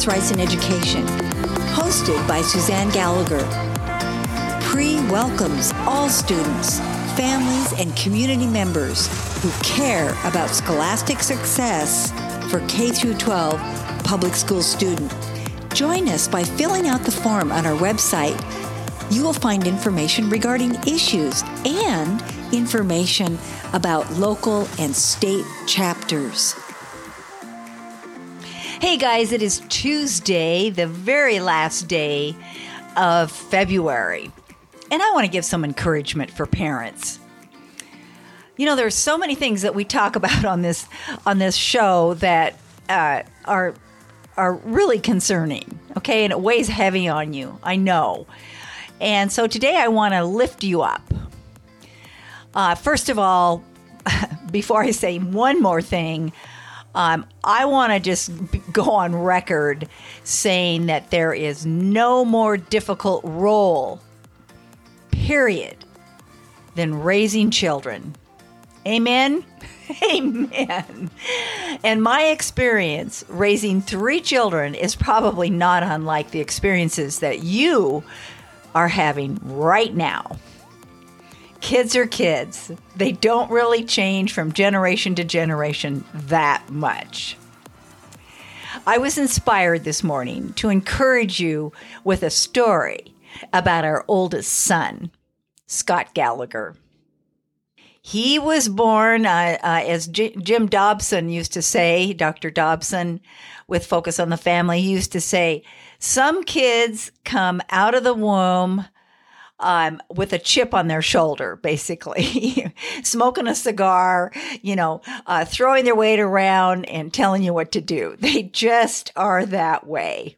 Parents' Rights in Education, hosted by Suzanne Gallagher. PRE welcomes all students, families, and community members who care about scholastic success for K 12 public school student. Join us by filling out the form on our website. You will find information regarding issues and information about local and state chapters. Hey guys, it is Tuesday, the very last day of February. And I want to give some encouragement for parents. You know, there's so many things that we talk about on this on this show that uh, are are really concerning. Okay, and it weighs heavy on you. I know. And so today I want to lift you up. Uh, first of all, before I say one more thing, um, I want to just go on record saying that there is no more difficult role, period, than raising children. Amen? Amen. And my experience raising three children is probably not unlike the experiences that you are having right now kids are kids. They don't really change from generation to generation that much. I was inspired this morning to encourage you with a story about our oldest son, Scott Gallagher. He was born, uh, uh, as J- Jim Dobson used to say, Dr. Dobson, with Focus on the Family, used to say, Some kids come out of the womb um, with a chip on their shoulder, basically, smoking a cigar, you know, uh, throwing their weight around and telling you what to do. They just are that way.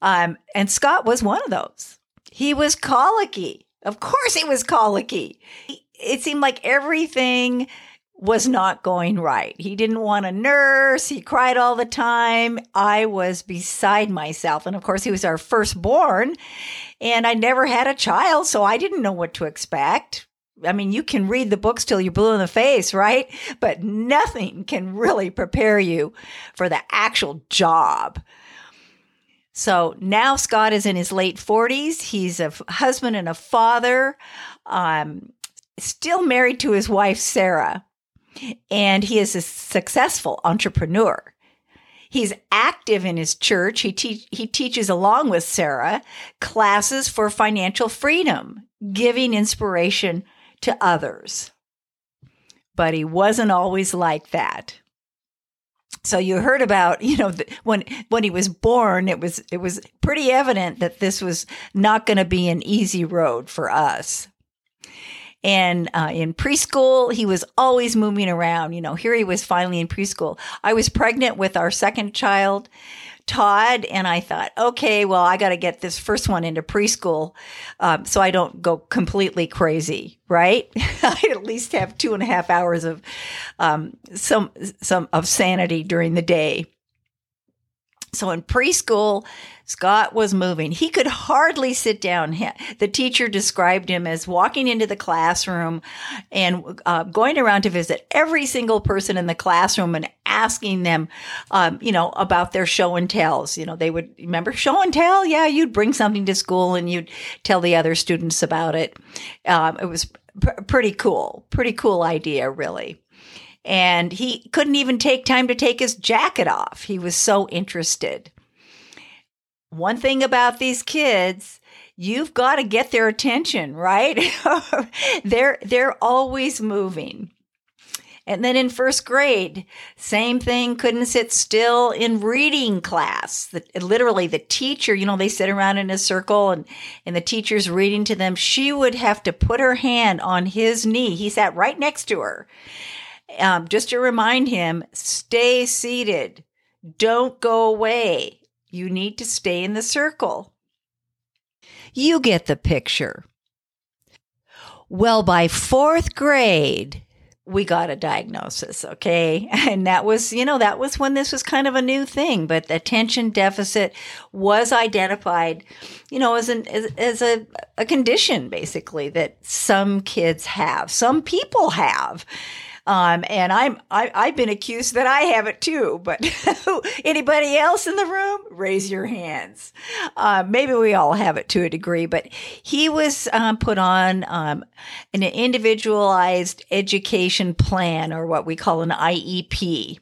Um, and Scott was one of those. He was colicky. Of course, he was colicky. It seemed like everything was not going right. He didn't want a nurse. He cried all the time. I was beside myself. And of course, he was our firstborn, and I never had a child, so I didn't know what to expect. I mean, you can read the books till you're blue in the face, right? But nothing can really prepare you for the actual job. So now Scott is in his late 40s. He's a husband and a father, um, still married to his wife, Sarah and he is a successful entrepreneur. He's active in his church. He, te- he teaches, along with Sarah, classes for financial freedom, giving inspiration to others. But he wasn't always like that. So you heard about, you know, when when he was born, it was it was pretty evident that this was not going to be an easy road for us. And uh, in preschool, he was always moving around. You know, here he was finally in preschool. I was pregnant with our second child, Todd, and I thought, okay, well, I got to get this first one into preschool um, so I don't go completely crazy, right? I at least have two and a half hours of um, some some of sanity during the day. So in preschool, Scott was moving. He could hardly sit down. The teacher described him as walking into the classroom and uh, going around to visit every single person in the classroom and asking them, um, you know, about their show and tells. You know, they would remember show and tell. Yeah, you'd bring something to school and you'd tell the other students about it. Um, it was pr- pretty cool. Pretty cool idea, really and he couldn't even take time to take his jacket off. He was so interested. One thing about these kids, you've got to get their attention, right? they're they're always moving. And then in first grade, same thing, couldn't sit still in reading class. The, literally, the teacher, you know, they sit around in a circle and, and the teacher's reading to them. She would have to put her hand on his knee. He sat right next to her um, just to remind him stay seated, don't go away. You need to stay in the circle. You get the picture. Well, by fourth grade, we got a diagnosis, okay? And that was, you know, that was when this was kind of a new thing, but attention deficit was identified, you know, as an as, as a, a condition basically that some kids have, some people have. Um, and I'm I, I've been accused that I have it too. But anybody else in the room, raise your hands. Uh, maybe we all have it to a degree. But he was um, put on um, an individualized education plan, or what we call an IEP.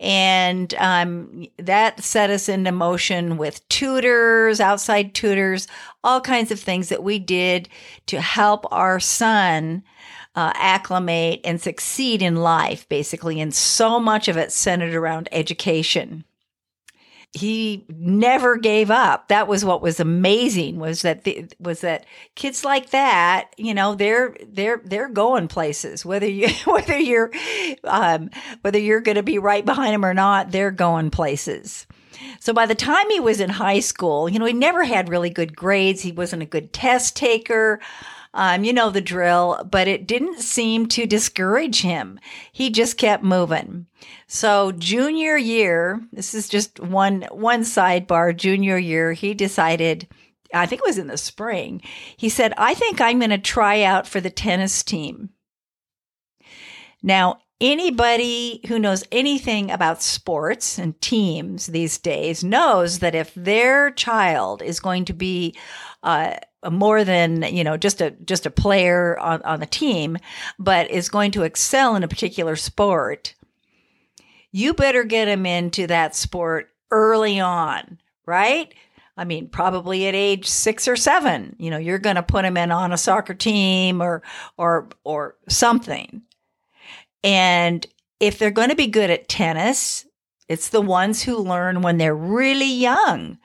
And um, that set us into motion with tutors, outside tutors, all kinds of things that we did to help our son uh, acclimate and succeed in life, basically. And so much of it centered around education. He never gave up. That was what was amazing. Was that the, was that kids like that? You know, they're they're they're going places. Whether you whether you're um, whether you're going to be right behind them or not, they're going places. So by the time he was in high school, you know, he never had really good grades. He wasn't a good test taker. Um, you know the drill, but it didn't seem to discourage him. He just kept moving. So junior year, this is just one one sidebar. Junior year, he decided. I think it was in the spring. He said, "I think I'm going to try out for the tennis team." Now, anybody who knows anything about sports and teams these days knows that if their child is going to be uh, more than you know just a just a player on, on the team but is going to excel in a particular sport you better get him into that sport early on right? I mean probably at age six or seven you know you're going to put him in on a soccer team or or or something. And if they're going to be good at tennis it's the ones who learn when they're really young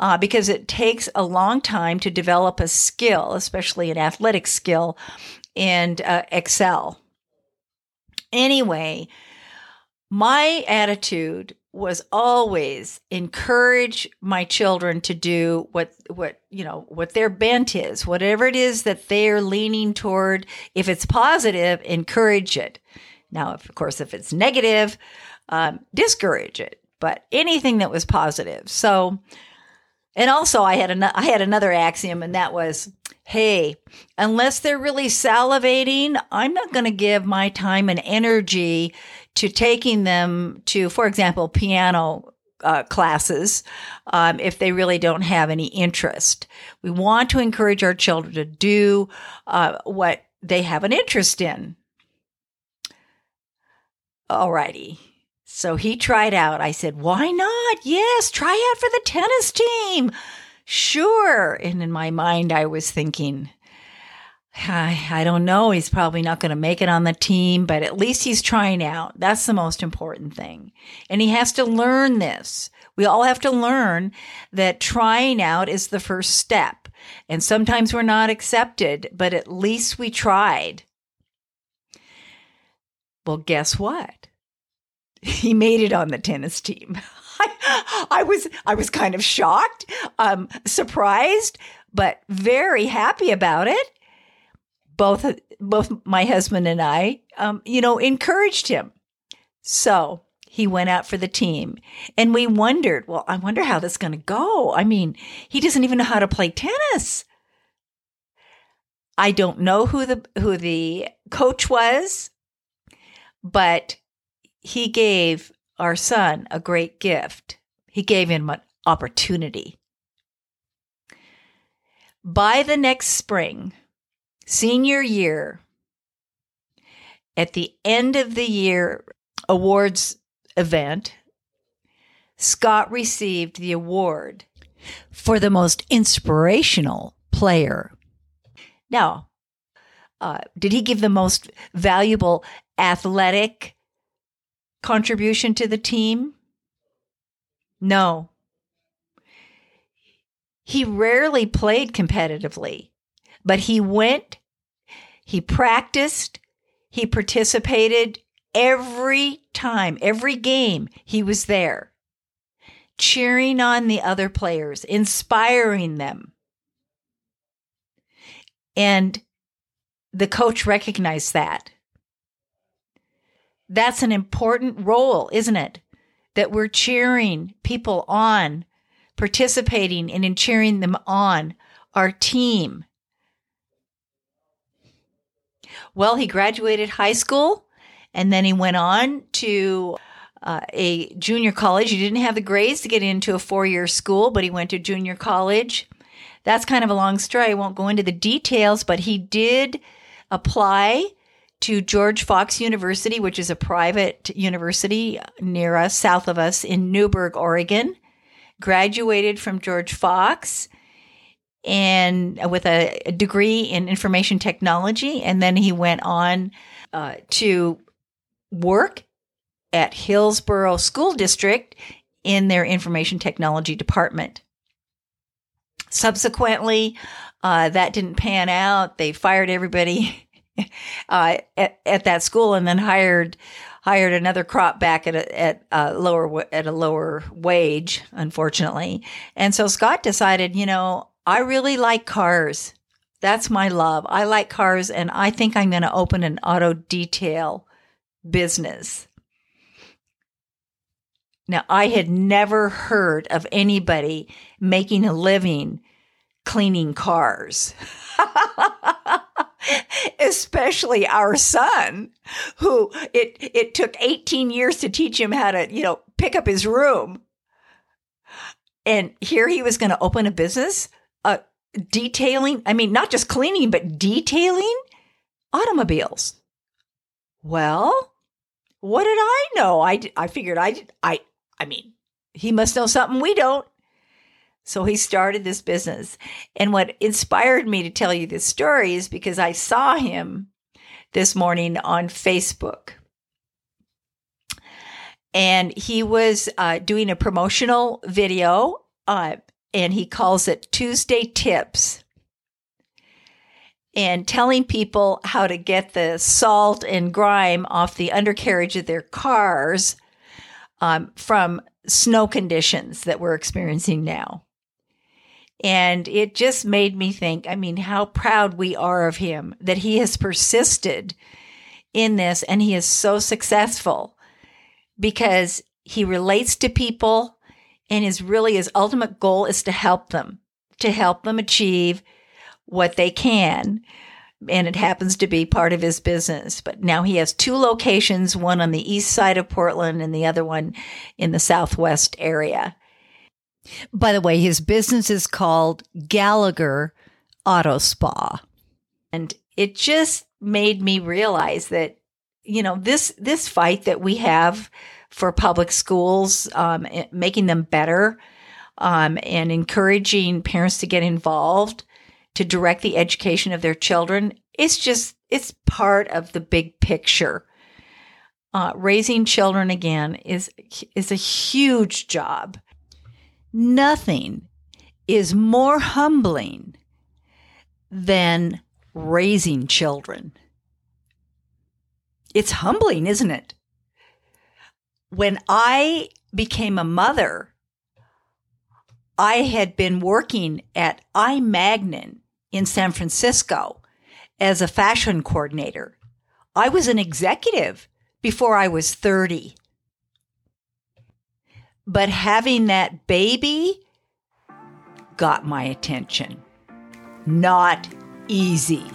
uh, because it takes a long time to develop a skill, especially an athletic skill, and uh, excel. Anyway, my attitude was always encourage my children to do what what you know what their bent is whatever it is that they're leaning toward. If it's positive encourage it. Now of course if it's negative um, discourage it but anything that was positive. So and also, I had an, I had another axiom, and that was, hey, unless they're really salivating, I'm not going to give my time and energy to taking them to, for example, piano uh, classes um, if they really don't have any interest. We want to encourage our children to do uh, what they have an interest in. Alrighty. So he tried out. I said, Why not? Yes, try out for the tennis team. Sure. And in my mind, I was thinking, I, I don't know. He's probably not going to make it on the team, but at least he's trying out. That's the most important thing. And he has to learn this. We all have to learn that trying out is the first step. And sometimes we're not accepted, but at least we tried. Well, guess what? He made it on the tennis team. I, I was I was kind of shocked, um, surprised, but very happy about it. Both both my husband and I, um, you know, encouraged him. So he went out for the team, and we wondered, well, I wonder how this is going to go. I mean, he doesn't even know how to play tennis. I don't know who the who the coach was, but he gave our son a great gift. He gave him an opportunity. By the next spring, senior year, at the end of the year awards event, Scott received the award for the most inspirational player. Now, uh, did he give the most valuable athletic contribution to the team? No. He rarely played competitively, but he went, he practiced, he participated every time, every game he was there, cheering on the other players, inspiring them. And the coach recognized that. That's an important role, isn't it? That we're cheering people on, participating and in cheering them on, our team. Well, he graduated high school And then he went on to uh, a junior college. He didn't have the grades to get into a four year school, but he went to junior college. That's kind of a long story. I won't go into the details, but he did apply to George Fox University, which is a private university near us, south of us in Newberg, Oregon. Graduated from George Fox and with a, a degree in information technology. And then he went on uh, to work at Hillsboro School District in their information technology department. Subsequently, uh, that didn't pan out. They fired everybody uh, at, at that school and then hired hired another crop back at a, at a lower at a lower wage, unfortunately. And so Scott decided, you know, I really like cars. That's my love. I like cars, and I think I'm going to open an auto detail business. Now, I had never heard of anybody making a living cleaning cars. Especially our son, who it it took 18 years to teach him how to, you know, pick up his room. And here he was going to open a business, uh, detailing, I mean, not just cleaning, but detailing automobiles. Well, what did I know? I, I figured I, I, I mean, he must know something we don't. So he started this business. And what inspired me to tell you this story is because I saw him this morning on Facebook. And he was uh, doing a promotional video, uh, and he calls it Tuesday Tips. And telling people how to get the salt and grime off the undercarriage of their cars um, from snow conditions that we're experiencing now. And it just made me think I mean, how proud we are of him that he has persisted in this and he is so successful because he relates to people and his really his ultimate goal is to help them, to help them achieve what they can and it happens to be part of his business. But now he has two locations, one on the east side of Portland and the other one in the southwest area. By the way, his business is called Gallagher Auto Spa. And it just made me realize that, you know, this this fight that we have for public schools, um, making them better, um, and encouraging parents to get involved to direct the education of their children. It's just, it's part of the big picture. Uh, raising children again is is a huge job. Nothing is more humbling than raising children. It's humbling, isn't it? When I became a mother, I had been working at I. Magnin in San Francisco as a fashion coordinator. I was an executive before I was 30. But having that baby got my attention. Not easy.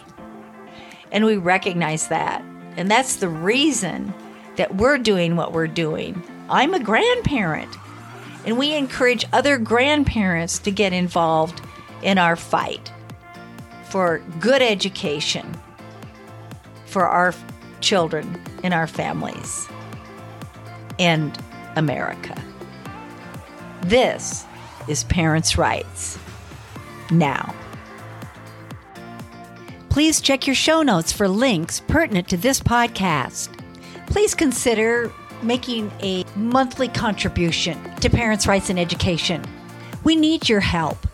And we recognize that. And that's the reason that we're doing what we're doing. I'm a grandparent, and we encourage other grandparents to get involved in our fight for good education for our children in our families and America. This is Parents' Rights. Now. Please check your show notes for links pertinent to this podcast. Please consider making a monthly contribution to Parents' Rights in Education. We need your help.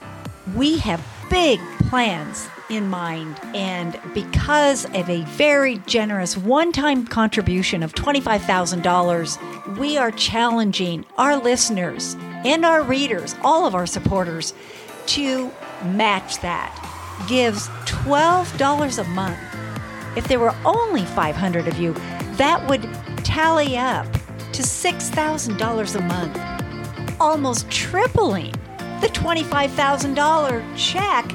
We have big plans in mind. And because of a very generous one time contribution of $25,000, we are challenging our listeners and our readers, all of our supporters, to match that. Gives $12 a month. If there were only 500 of you, that would tally up to $6,000 a month, almost tripling the $25,000 check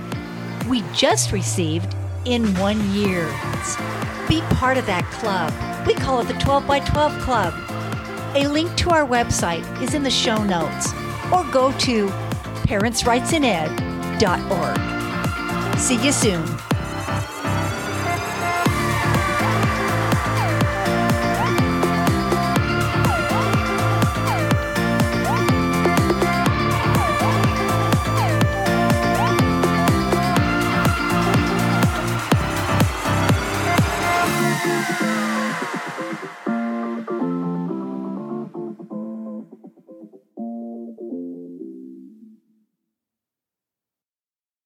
we just received in one year. Be part of that club. We call it the 12 by 12 Club. A link to our website is in the show notes or go to parentsrightsined.org. See you soon.